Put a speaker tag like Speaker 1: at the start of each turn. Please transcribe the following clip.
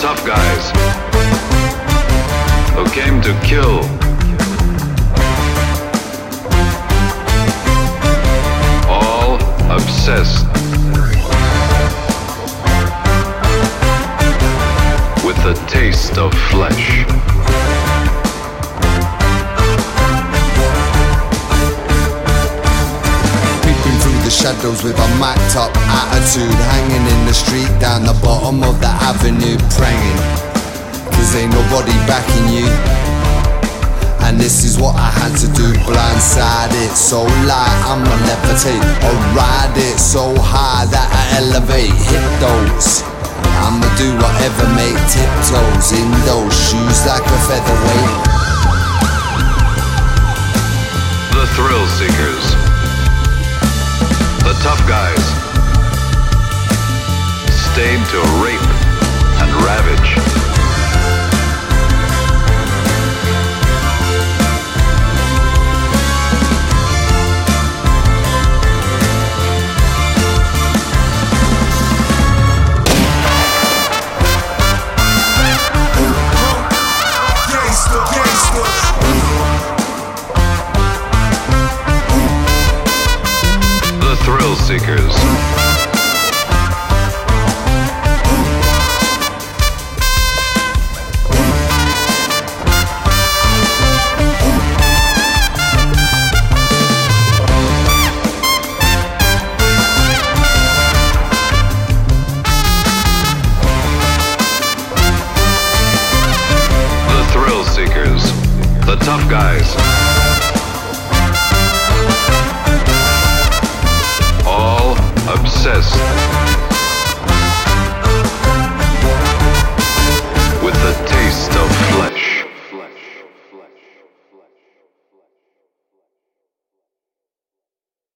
Speaker 1: tough guys who came to kill. All obsessed with the taste of flesh.
Speaker 2: Shadows with a macked up attitude Hanging in the street down the bottom of the avenue Praying. Cause ain't nobody backing you. And this is what I had to do Blindside it so light I'ma levitate Or ride it so high that I elevate Hit those I'ma do whatever make tiptoes In those shoes like a featherweight.
Speaker 1: The thrill seekers. Tough guys. Thrill seekers. The thrill seekers. The tough guys.